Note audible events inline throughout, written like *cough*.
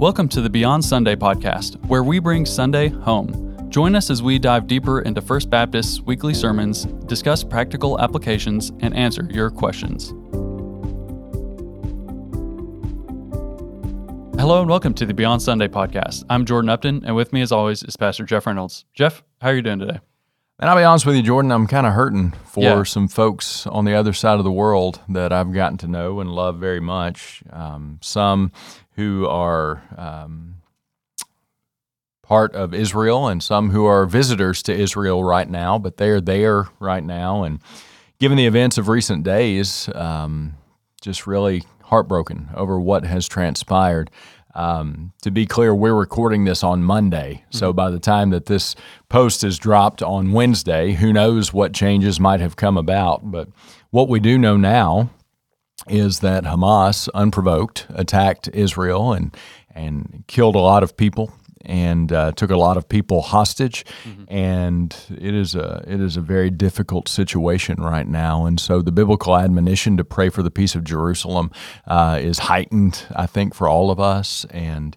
Welcome to the Beyond Sunday podcast, where we bring Sunday home. Join us as we dive deeper into First Baptist's weekly sermons, discuss practical applications, and answer your questions. Hello and welcome to the Beyond Sunday podcast. I'm Jordan Upton, and with me, as always, is Pastor Jeff Reynolds. Jeff, how are you doing today? And I'll be honest with you, Jordan, I'm kind of hurting for Yeah. some folks on the other side of the world that I've gotten to know and love very much. Um, some who are um, part of Israel and some who are visitors to Israel right now, but they are there right now. And given the events of recent days, um, just really heartbroken over what has transpired. Um, to be clear, we're recording this on Monday. So by the time that this post is dropped on Wednesday, who knows what changes might have come about. But what we do know now is that Hamas, unprovoked, attacked Israel and and killed a lot of people and uh, took a lot of people hostage. And it is a it is a very difficult situation right now. And so the biblical admonition to pray for the peace of Jerusalem uh, is heightened, I think, for all of us, and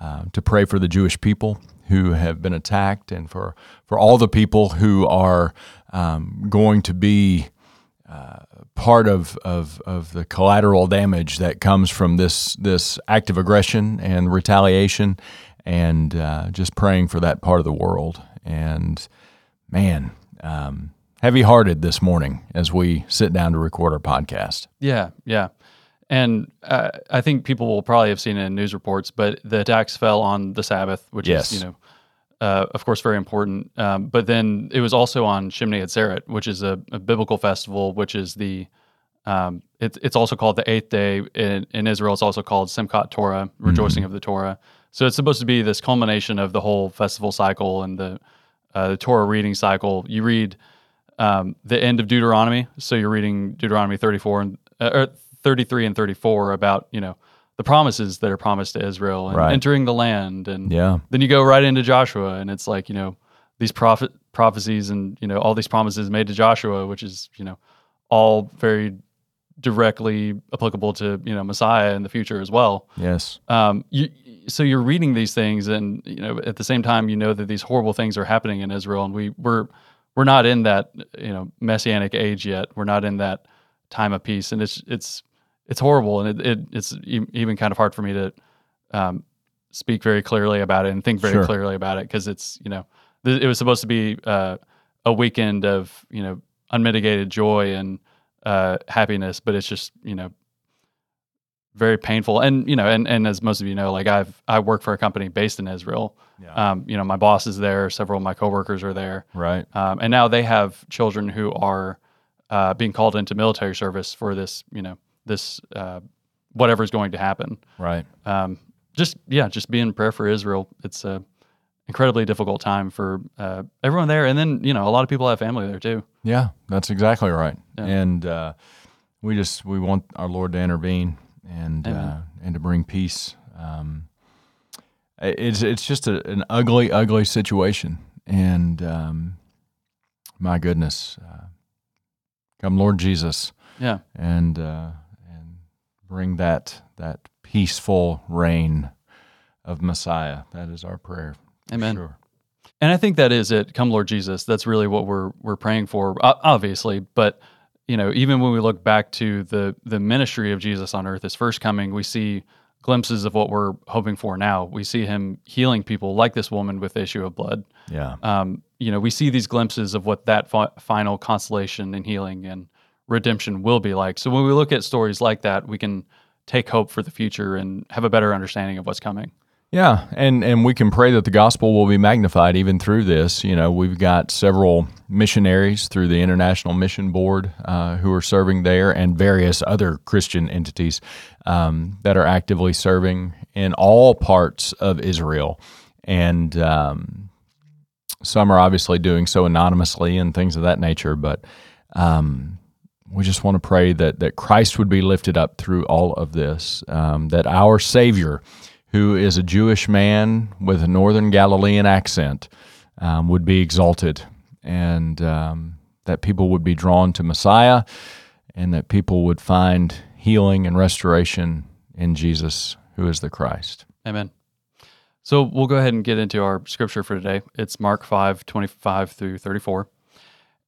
uh, to pray for the Jewish people who have been attacked, and for for all the people who are um, going to be part of, of, of the collateral damage that comes from this this act of aggression and retaliation, and uh, just praying for that part of the world. And man, um, heavy hearted this morning as we sit down to record our podcast. Yeah, yeah. And uh, I think people will probably have seen it in news reports, but the attacks fell on the Sabbath, which Yes. is, you know, uh, of course, very important. Um, but then it was also on Shemini Atzeret, which is a, a biblical festival, which is the um, it, it's also called the eighth day in, in Israel. It's also called Simchat Torah, rejoicing of the Torah. So it's supposed to be this culmination of the whole festival cycle and the uh, the Torah reading cycle. You read um, the end of Deuteronomy, so you're reading Deuteronomy 34 and uh, or 33 and 34 about you know the promises that are promised to Israel and Right. entering the land, and Yeah, then you go right into Joshua, and it's like you know these prophet prophecies and you know all these promises made to Joshua, which is you know all very directly applicable to you know Messiah in the future as well. yes, Um, you so you're reading these things, and you know at the same time you know that these horrible things are happening in Israel, and we we're we're not in that you know messianic age yet. We're not in that time of peace, and it's it's it's horrible, and it, it it's e- even kind of hard for me to um, speak very clearly about it and think very Sure. clearly about it because it's you know th- it was supposed to be uh, a weekend of you know unmitigated joy and uh, happiness, but it's just you know very painful. And you know, and and as most of you know, like I've I work for a company based in Israel. Yeah. Um, you know, my boss is there. Several of my coworkers are there. right, Um, and now they have children who are uh, being called into military service for this, you know, this uh, whatever's going to happen. right. Um, just yeah, just be in prayer for Israel. It's a incredibly difficult time for uh, everyone there, and then you know a lot of people have family there too. Yeah, that's exactly right. Yeah. And uh, we just we want our Lord to intervene and uh, and to bring peace. Um, it's it's just a, an ugly, ugly situation. And um, my goodness, uh, come Lord Jesus, Yeah, and uh, and bring that that peaceful reign of Messiah. That is our prayer. Amen. Sure. and I think that is it. Come Lord Jesus. That's really what we're we're praying for, obviously. But you know, even when we look back to the the ministry of Jesus on earth, his first coming, we see glimpses of what we're hoping for now. We see him healing people, like this woman with the issue of blood. Yeah. um, you know, we see these glimpses of what that fi- final consolation and healing and redemption will be like. So when we look at stories like that, we can take hope for the future and have a better understanding of what's coming. Yeah, and and we can pray that the gospel will be magnified even through this. You know, we've got several missionaries through the International Mission Board uh, who are serving there, and various other Christian entities um, that are actively serving in all parts of Israel, and um, some are obviously doing so anonymously and things of that nature. But um, we just want to pray that that Christ would be lifted up through all of this, um, that our Savior who is a Jewish man with a northern Galilean accent, um, would be exalted, and um, that people would be drawn to Messiah, and that people would find healing and restoration in Jesus, who is the Christ. Amen. So we'll go ahead and get into our scripture for today. It's Mark 5 25 through 34.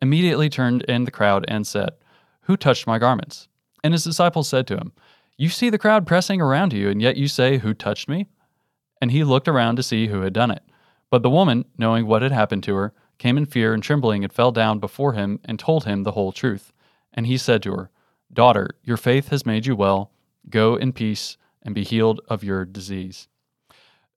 immediately turned in the crowd and said, Who touched my garments? And his disciples said to him, You see the crowd pressing around you, and yet you say, Who touched me? And he looked around to see who had done it. But the woman, knowing what had happened to her, came in fear and trembling and fell down before him and told him the whole truth. And he said to her, Daughter, your faith has made you well. Go in peace and be healed of your disease.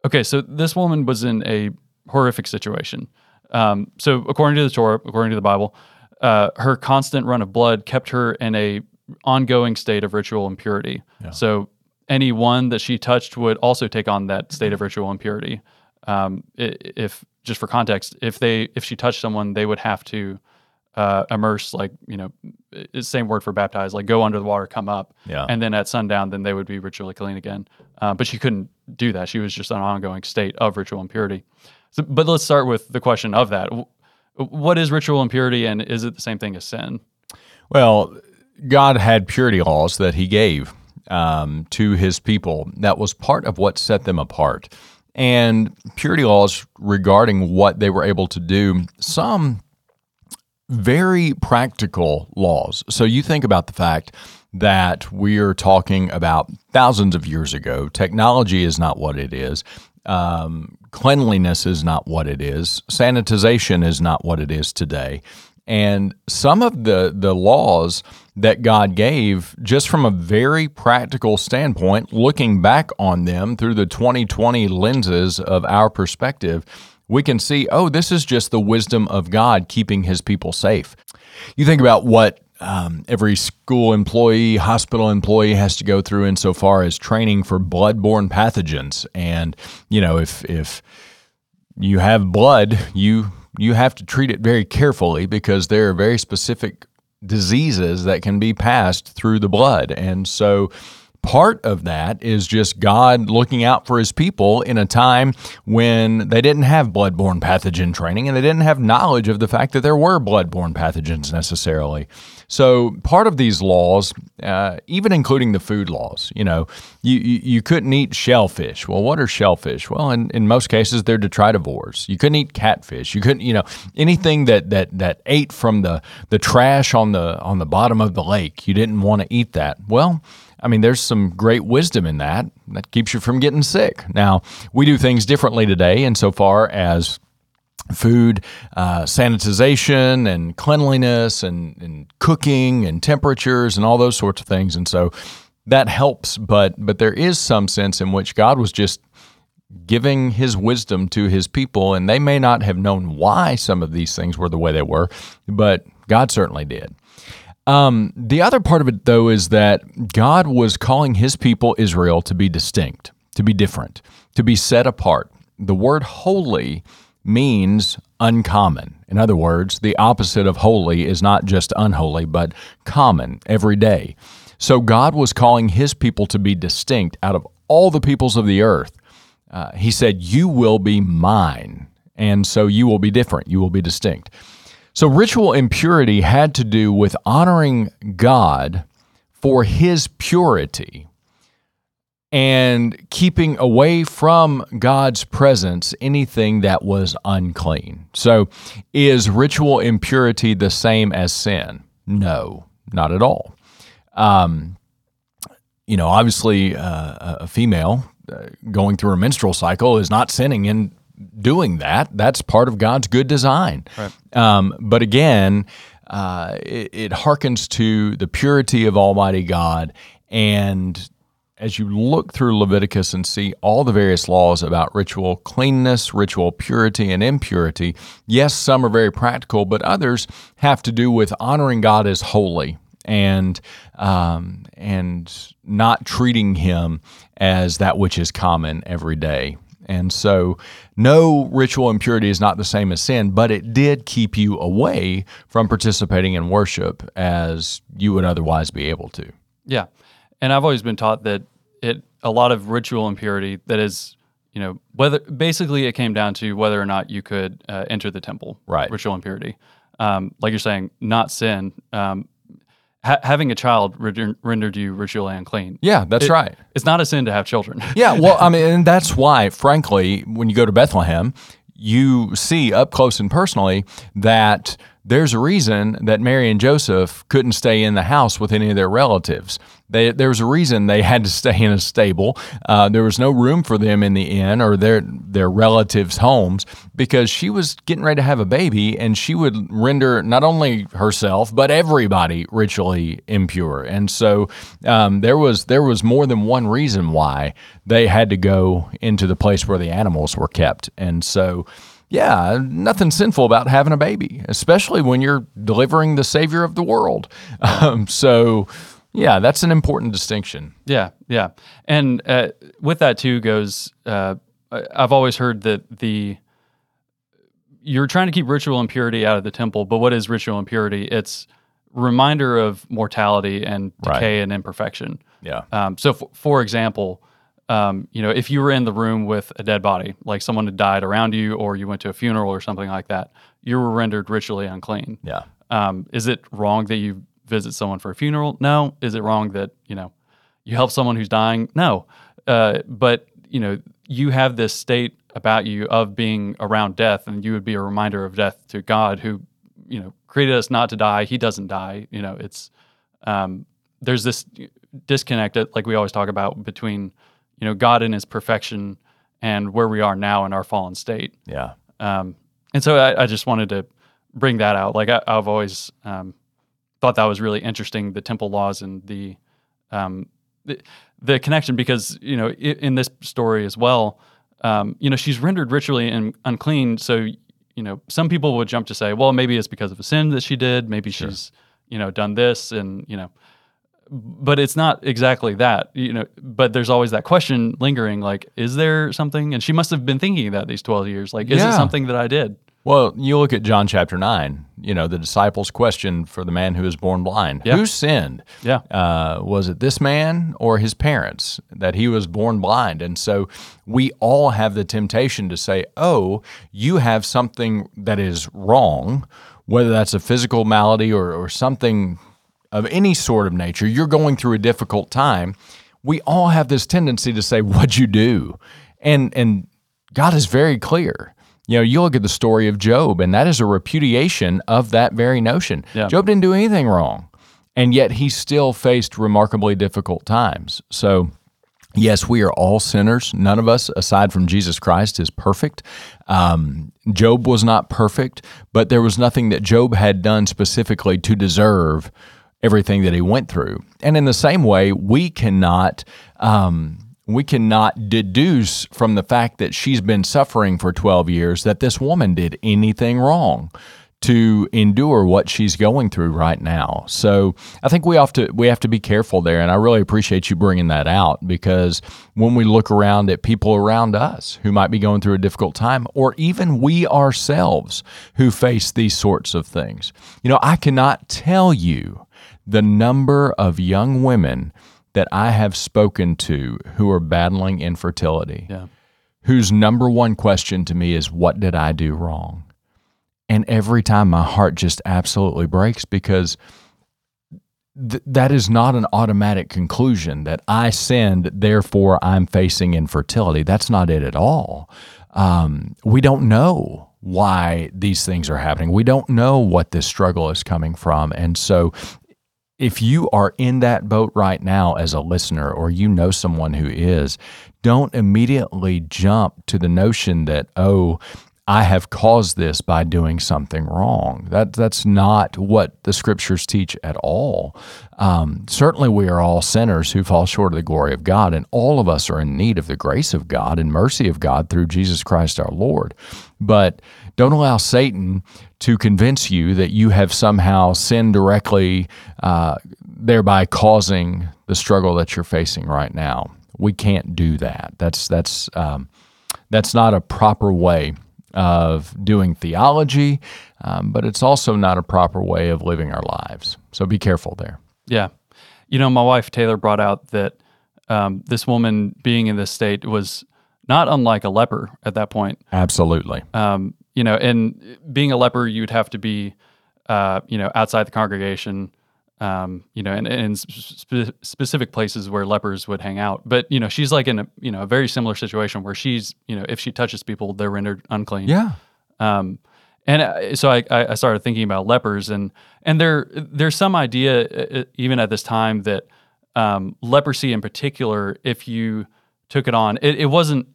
Okay, so this woman was in a horrific situation. Um, so, according to the Torah, according to the Bible, uh, her constant run of blood kept her in a ongoing state of ritual impurity. Yeah. So, any one that she touched would also take on that state of ritual impurity. Um, if just for context, if they if she touched someone, they would have to uh, immerse, like you know, same word for baptize, like go under the water, come up, yeah. and then at sundown, then they would be ritually clean again. Uh, but she couldn't do that; she was just an ongoing state of ritual impurity. So, but let's start with the question of that: What is ritual impurity, and is it the same thing as sin? Well, God had purity laws that He gave um, to His people. That was part of what set them apart. And purity laws regarding what they were able to do, some very practical laws. So you think about the fact that we are talking about thousands of years ago. Technology is not what it is. Um, cleanliness is not what it is. Sanitization is not what it is today. And some of the, the laws that God gave, just from a very practical standpoint, looking back on them through the 2020 lenses of our perspective, we can see, oh, this is just the wisdom of God keeping his people safe. You think about what um, every school employee, hospital employee has to go through insofar as training for blood-borne pathogens. And, you know, if, if you have blood, you, you have to treat it very carefully because there are very specific diseases that can be passed through the blood. And so, Part of that is just God looking out for his people in a time when they didn't have bloodborne pathogen training and they didn't have knowledge of the fact that there were bloodborne pathogens necessarily. So, part of these laws, uh, even including the food laws, you know, you, you, you, couldn't eat shellfish. Well, what are shellfish? Well, in, in most cases, they're detritivores. You couldn't eat catfish. You couldn't, you know, anything that, that, that ate from the, the trash on the, on the bottom of the lake, you didn't want to eat that. Well, I mean, there's some great wisdom in that that keeps you from getting sick. Now, we do things differently today insofar as food uh, sanitization and cleanliness and, and cooking and temperatures and all those sorts of things. And so that helps, but but there is some sense in which God was just giving his wisdom to his people, and they may not have known why some of these things were the way they were, but God certainly did. Um, the other part of it, though, is that God was calling his people, Israel, to be distinct, to be different, to be set apart. The word holy means uncommon. In other words, the opposite of holy is not just unholy, but common, everyday. So God was calling his people to be distinct out of all the peoples of the earth. Uh, he said, You will be mine. And so you will be different. You will be distinct. So, ritual impurity had to do with honoring God for his purity and keeping away from God's presence anything that was unclean. So, is ritual impurity the same as sin? No, not at all. Um, you know, obviously, uh, a female uh, going through a menstrual cycle is not sinning in doing that. That's part of God's good design. Right. Um, but again, uh, it, it harkens to the purity of Almighty God. And as you look through Leviticus and see all the various laws about ritual cleanness, ritual purity, and impurity, yes, some are very practical, but others have to do with honoring God as holy and um, and not treating Him as that which is common every day. And so, no ritual impurity is not the same as sin, but it did keep you away from participating in worship as you would otherwise be able to. Yeah. And I've always been taught that it a lot of ritual impurity that is, you know, whether basically it came down to whether or not you could uh, enter the temple. Right. Ritual impurity. Um, like you're saying, not sin. Um, ha- having a child render- rendered you ritually unclean. Yeah, that's It- right. It's not a sin to have children. *laughs* Yeah, well, I mean, and that's why, frankly, when you go to Bethlehem, you see up close and personally that there's a reason that Mary and Joseph couldn't stay in the house with any of their relatives. They, there was a reason they had to stay in a stable. Uh, there was no room for them in the inn or their their relatives' homes because she was getting ready to have a baby, and she would render not only herself but everybody ritually impure. And so um, there was there was more than one reason why they had to go into the place where the animals were kept. And so yeah, nothing sinful about having a baby, especially when you're delivering the Savior of the world. *laughs* Um, so, yeah, that's an important distinction. Yeah, yeah, and uh, with that too goes. Uh, I've always heard that the you're trying to keep ritual impurity out of the temple, but what is ritual impurity? It's reminder of mortality and Right. decay and imperfection. Yeah. Um, so, f- for example, um, you know, if you were in the room with a dead body, like someone had died around you, or you went to a funeral or something like that, you were rendered ritually unclean. Yeah. Um, is it wrong that you visit someone for a funeral? No. Is it wrong that you know you help someone who's dying? No. Uh, but you know you have this state about you of being around death, and you would be a reminder of death to God, who you know created us not to die. He doesn't die. You know, it's um, there's this disconnect that, like we always talk about between you know God in His perfection and where we are now in our fallen state. Yeah. Um, and so I, I just wanted to bring that out. Like I, I've always um, thought that was really interesting, the temple laws and the um, the, the connection, because you know i- in this story as well, um, you know she's rendered ritually un- unclean. So you know some people would jump to say, well, maybe it's because of a sin that she did. Maybe she's you know done this, and you know. But it's not exactly that, you know. But there's always that question lingering, like, is there something? And she must have been thinking that these twelve years, like, is Yeah. it something that I did? Well, you look at John chapter 9, you know, the disciples' question for the man who was born blind Yeah. Who sinned? Yeah. Uh, was it this man or his parents that he was born blind? And so we all have the temptation to say, oh, you have something that is wrong, whether that's a physical malady or, or something of any sort of nature. You're going through a difficult time. We all have this tendency to say, what'd you do? And, and God is very clear. You know, you look at the story of Job, and that is a repudiation of that very notion. Yeah. Job didn't do anything wrong, and yet he still faced remarkably difficult times. So, yes, we are all sinners. None of us, aside from Jesus Christ, is perfect. Um, Job was not perfect, but there was nothing that Job had done specifically to deserve everything that he went through. And in the same way, we cannot. Um, we cannot deduce from the fact that she's been suffering for 12 years that this woman did anything wrong to endure what she's going through right now. So I think we have to we have to be careful there, and I really appreciate you bringing that out because when we look around at people around us who might be going through a difficult time, or even we ourselves who face these sorts of things, you know, I cannot tell you the number of young women that I have spoken to who are battling infertility, Yeah. whose number one question to me is, What did I do wrong? And every time my heart just absolutely breaks because th- that is not an automatic conclusion that I sinned, therefore I'm facing infertility. That's not it at all. Um, we don't know why these things are happening. We don't know what this struggle is coming from. And so if you are in that boat right now as a listener or you know someone who is, don't immediately jump to the notion that, oh, I have caused this by doing something wrong. That that's not what the scriptures teach at all. Um, certainly, we are all sinners who fall short of the glory of God, and all of us are in need of the grace of God and mercy of God through Jesus Christ our Lord. But don't allow Satan to convince you that you have somehow sinned directly, uh, thereby causing the struggle that you're facing right now. We can't do that. That's that's um, That's not a proper way of doing theology, um, but it's also not a proper way of living our lives. So be careful there. Yeah. You know, my wife Taylor brought out that um, this woman being in this state was not unlike a leper at that point. Absolutely. Um, you know, and being a leper, you'd have to be, uh, you know, outside the congregation, um, you know, and in spe- specific places where lepers would hang out. But you know, she's like in a you know a very similar situation where she's you know if she touches people, they're rendered unclean. Yeah. Um, and uh, so I, I started thinking about lepers, and and there there's some idea uh, uh, even at this time that um, leprosy in particular, if you took it on, it, it wasn't.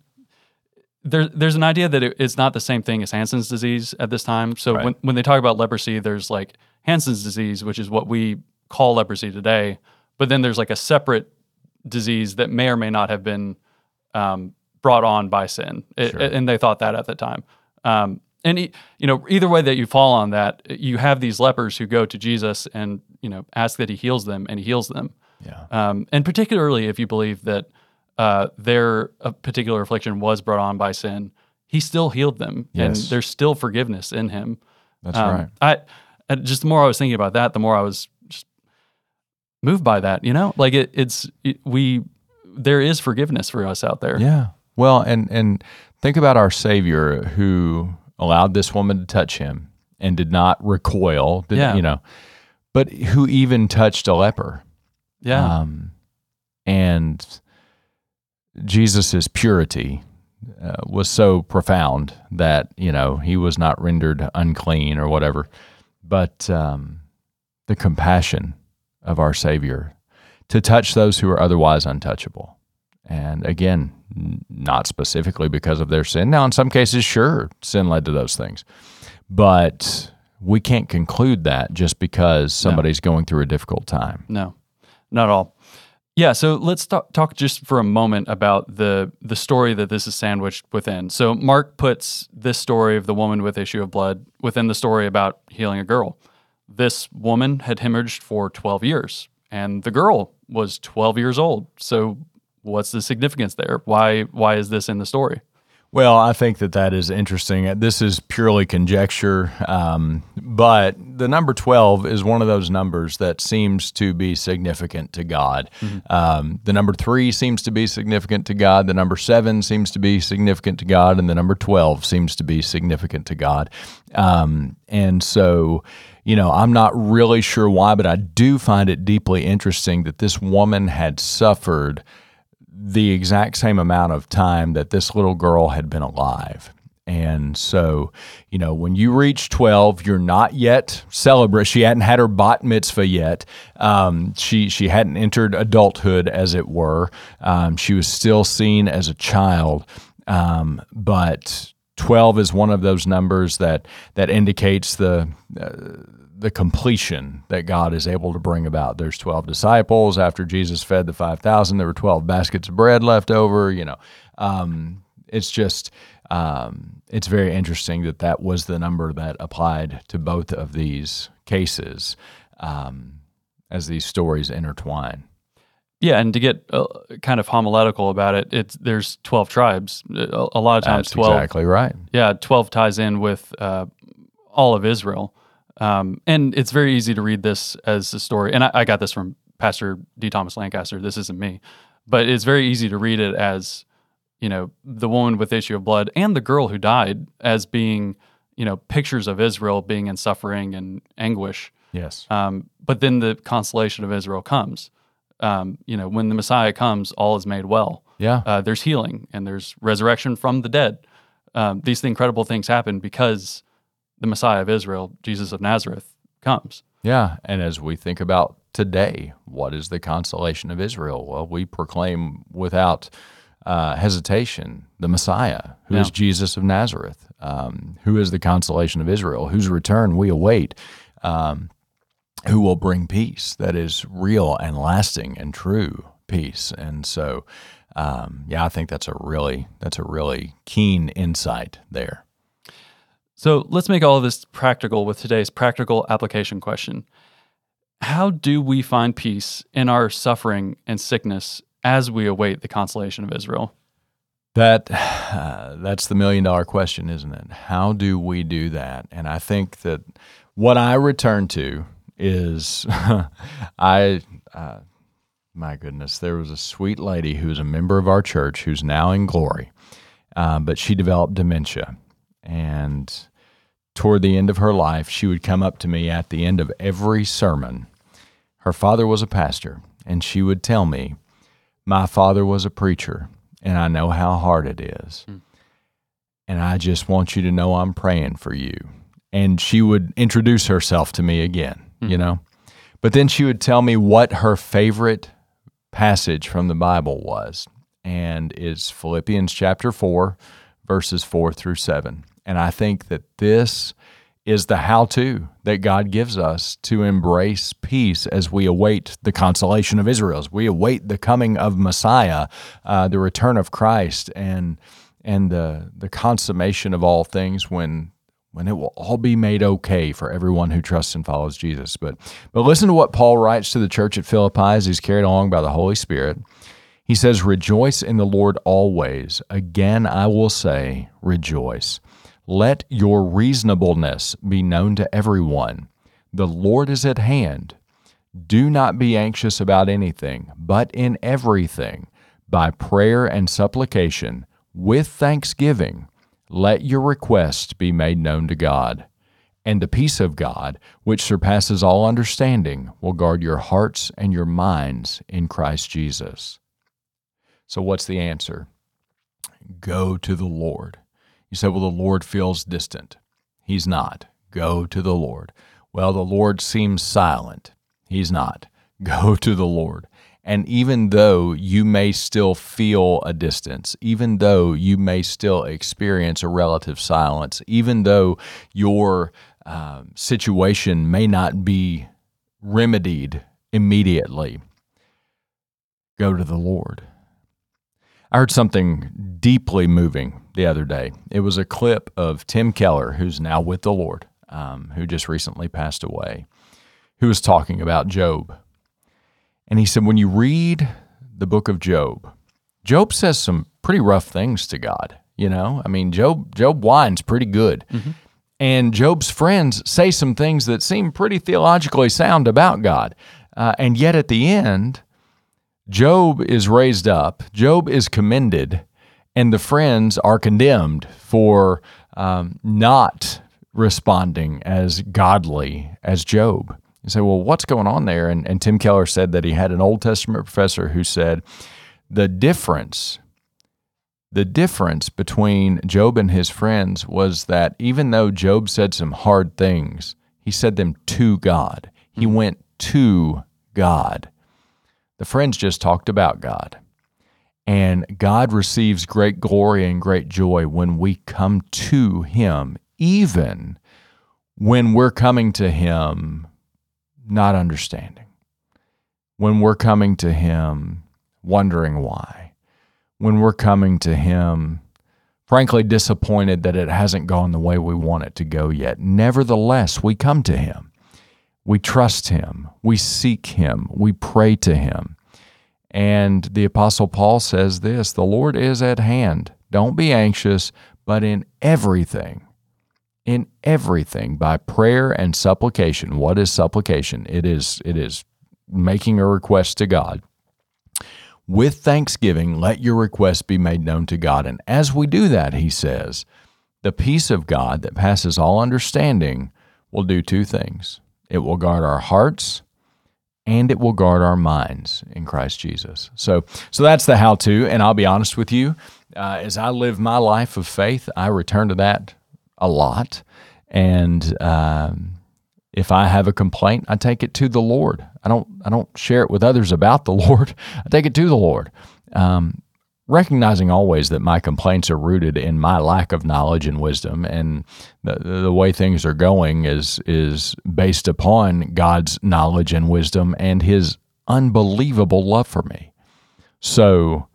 There, there's an idea that it, it's not the same thing as Hansen's disease at this time. So Right. when, when they talk about leprosy, there's like Hansen's disease, which is what we call leprosy today. But then there's like a separate disease that may or may not have been um, brought on by sin, It- Sure. and they thought that at the time. Um, and you know, either way that you fall on that, you have these lepers who go to Jesus and you know ask that he heals them, and he heals them. Yeah. Um, and particularly if you believe that uh, their uh, particular affliction was brought on by sin, he still healed them, and there's still forgiveness in him. That's Um, right. I and just the more I was thinking about that, the more I was just moved by that. You know, like it, it's it, we there is forgiveness for us out there. Yeah. Well, and and think about our Savior who allowed this woman to touch him and did not recoil. Did, Yeah. You know, but who even touched a leper? Yeah. Um, and Jesus' purity uh, was so profound that, you know, he was not rendered unclean or whatever. But um, the compassion of our Savior to touch those who are otherwise untouchable. And again, not specifically because of their sin. Now, in some cases, sure, sin led to those things. But we can't conclude that just because somebody's going through a difficult time. No, not at all. Yeah, so let's talk, talk just for a moment about the the story that this is sandwiched within. So Mark puts this story of the woman with issue of blood within the story about healing a girl. This woman had hemorrhaged for 12 years, and the girl was 12 years old. So what's the significance there? Why why is this in the story? Well, I think that that is interesting. This is purely conjecture, um, but the number 12 is one of those numbers that seems to be significant to God. Um, the number three seems to be significant to God. The number seven seems to be significant to God. And the number 12 seems to be significant to God. Um, and so, you know, I'm not really sure why, but I do find it deeply interesting that this woman had suffered the exact same amount of time that this little girl had been alive. And so, you know, when you reach 12, you're not yet celebrate. She hadn't had her bat mitzvah yet. Um, she, she hadn't entered adulthood, as it were. Um, she was still seen as a child. Um, but 12 is one of those numbers that, that indicates the, the completion that God is able to bring about. There's 12 disciples. After Jesus fed the 5,000, there were 12 baskets of bread left over. You know, um, it's just, um, it's very interesting that that was the number that applied to both of these cases um, as these stories intertwine. Yeah, and to get uh, kind of homiletical about it, it's there's 12 tribes. A, a lot of times That's 12 exactly right. yeah, 12 ties in with uh, all of Israel. Um, and it's very easy to read this as a story. And I, I got this from Pastor D. Thomas Lancaster. This isn't me. But it's very easy to read it as, you know, the woman with the issue of blood and the girl who died as being, you know, pictures of Israel being in suffering and anguish. Yes. Um, but then the consolation of Israel comes. Um, you know, when the Messiah comes, all is made well Yeah. uh, there's healing and there's resurrection from the dead. Um, these incredible things happen because the Messiah of Israel, Jesus of Nazareth, comes. Yeah, and as we think about today, what is the consolation of Israel? Well, we proclaim without uh, hesitation the Messiah, who is Yeah. Jesus of Nazareth, um, who is the consolation of Israel, whose return we await, um, who will bring peace that is real and lasting and true peace. And so, um, yeah, I think that's a really that's a really keen insight there. So let's make all of this practical with today's practical application question. How do we find peace in our suffering and sickness as we await the consolation of Israel? That uh, *sighs* that's the million dollar question, isn't it? How do we do that? And I think that what I return to is *laughs* I. Uh, my goodness, there was a sweet lady who was a member of our church who's now in glory, uh, but she developed dementia. And toward the end of her life, she would come up to me at the end of every sermon. Her father was a pastor, and she would tell me, My father was a preacher, and I know how hard it is. Mm. And I just want you to know I'm praying for you. And she would introduce herself to me again, mm. you know? But then she would tell me what her favorite passage from the Bible was, and it's Philippians chapter 4, verses 4 through 7. And I think that this is the how to that God gives us to embrace peace as we await the consolation of Israel, as we await the coming of Messiah, uh, the return of Christ, and and the the consummation of all things when when it will all be made okay for everyone who trusts and follows Jesus. But but listen to what Paul writes to the church at Philippi as he's carried along by the Holy Spirit. He says, Rejoice in the Lord always. Again, I will say, rejoice. Let your reasonableness be known to everyone. The Lord is at hand. Do not be anxious about anything, but in everything, by prayer and supplication, with thanksgiving, let your requests be made known to God. And the peace of God, which surpasses all understanding, will guard your hearts and your minds in Christ Jesus. So, what's the answer? Go to the Lord. You say, well, the Lord feels distant. He's not. Go to the Lord. Well, the Lord seems silent. He's not. *laughs* Go to the Lord. And even though you may still feel a distance, even though you may still experience a relative silence, even though your uh, situation may not be remedied immediately, go to the Lord. I heard something deeply moving the other day. It was a clip of Tim Keller, who's now with the Lord, um, who just recently passed away, who was talking about Job. And he said, when you read the book of Job, Job says some pretty rough things to God. You know, I mean, Job Job whines pretty good. Mm-hmm. And Job's friends say some things that seem pretty theologically sound about God. Uh, and yet at the end, Job is raised up, Job is commended, and the friends are condemned for um, not responding as godly as Job. You say, well, what's going on there? And, and Tim Keller said that he had an Old Testament professor who said the difference, the difference between Job and his friends was that even though Job said some hard things, he said them to God. He mm-hmm. went to God. The friends just talked about God. And God receives great glory and great joy when we come to Him, even when we're coming to Him not understanding, when we're coming to Him wondering why, when we're coming to Him frankly disappointed that it hasn't gone the way we want it to go yet. Nevertheless, we come to Him. We trust Him. We seek Him. We pray to Him. And the Apostle Paul says this the Lord is at hand. Don't be anxious, but in everything, in everything, by prayer and supplication. What is supplication? It is, it is making a request to God. With thanksgiving, let your request be made known to God. And as we do that, he says, the peace of God that passes all understanding will do two things it will guard our hearts and it will guard our minds in Christ Jesus. So, so that's the how to. And I'll be honest with you, uh, as I live my life of faith, I return to that a lot. And um, if I have a complaint, I take it to the Lord. I don't I don't share it with others about the *laughs* Lord. I take it to the Lord. Um, recognizing always that my complaints are rooted in my lack of knowledge and wisdom and the, the way things are going is is based upon God's knowledge and wisdom and his unbelievable love for me. So,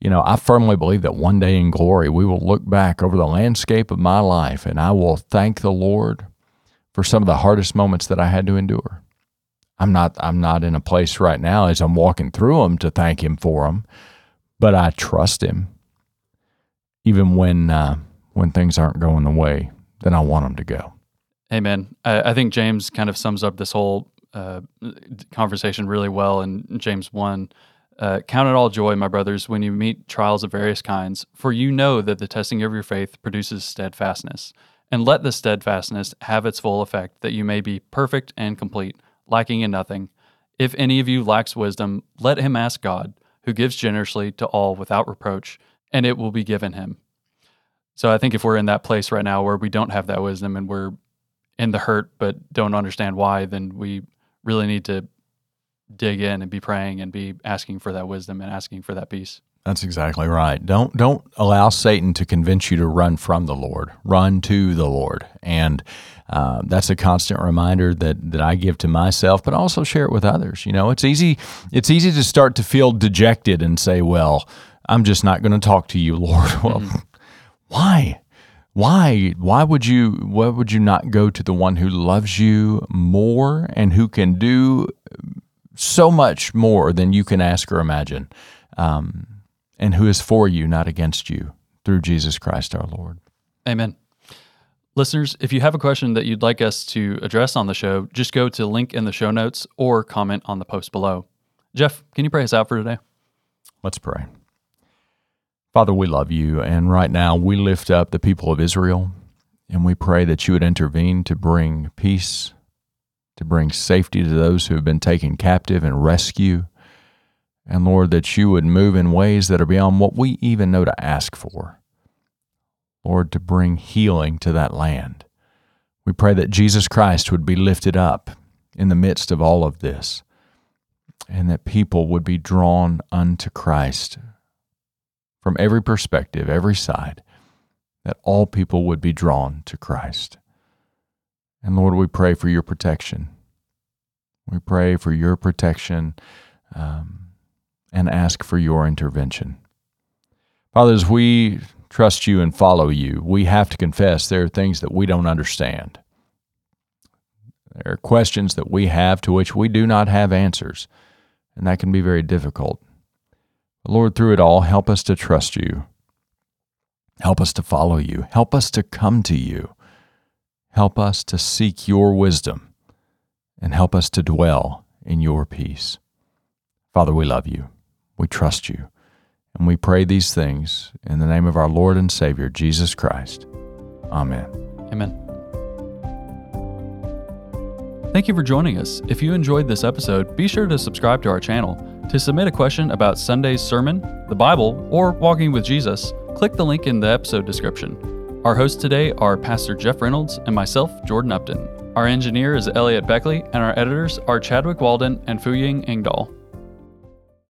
you know, I firmly believe that one day in glory we will look back over the landscape of my life and I will thank the Lord for some of the hardest moments that I had to endure. I'm not I'm not in a place right now as I'm walking through them to thank him for them but I trust him. even when uh, when things aren't going the way that I want them to go. Amen. I, I think James kind of sums up this whole uh, conversation really well in James 1. Uh, Count it all joy, my brothers, when you meet trials of various kinds, for you know that the testing of your faith produces steadfastness. And let the steadfastness have its full effect, that you may be perfect and complete, lacking in nothing. If any of you lacks wisdom, let him ask God, who gives generously to all without reproach, and it will be given him. So I think if we're in that place right now where we don't have that wisdom and we're in the hurt but don't understand why, then we really need to dig in and be praying and be asking for that wisdom and asking for that peace. That's exactly right. Don't don't allow Satan to convince you to run from the Lord. Run to the Lord, and uh, that's a constant reminder that that I give to myself, but also share it with others. You know, it's easy it's easy to start to feel dejected and say, "Well, I'm just not going to talk to you, *laughs* Lord." Well, mm-hmm. why? Why? Why would you? Why would you not go to the one who loves you more and who can do so much more than you can ask or imagine? Um, and who is for you, not against you, through Jesus Christ our Lord. Amen. Listeners, if you have a question that you'd like us to address on the show, just go to link in the show notes or comment on the post below. Jeff, can you pray us out for today? Let's pray. Father, we love you, and right now we lift up the people of Israel, and we pray that you would intervene to bring peace, to bring safety to those who have been taken captive and rescue and Lord, that you would move in ways that are beyond what we even know to ask for. Lord, to bring healing to that land. We pray that Jesus Christ would be lifted up in the midst of all of this, and that people would be drawn unto Christ from every perspective, every side, that all people would be drawn to Christ. And Lord, we pray for your protection. We pray for your protection. Um, and ask for your intervention. Fathers, we trust you and follow you, we have to confess there are things that we don't understand. There are questions that we have to which we do not have answers, and that can be very difficult. Lord, through it all, help us to trust you. Help us to follow you. Help us to come to you. Help us to seek your wisdom, and help us to dwell in your peace. Father, we love you. We trust you. And we pray these things in the name of our Lord and Savior, Jesus Christ. Amen. Amen. Thank you for joining us. If you enjoyed this episode, be sure to subscribe to our channel. To submit a question about Sunday's sermon, the Bible, or walking with Jesus, click the link in the episode description. Our hosts today are Pastor Jeff Reynolds and myself, Jordan Upton. Our engineer is Elliot Beckley, and our editors are Chadwick Walden and Fuying Engdahl.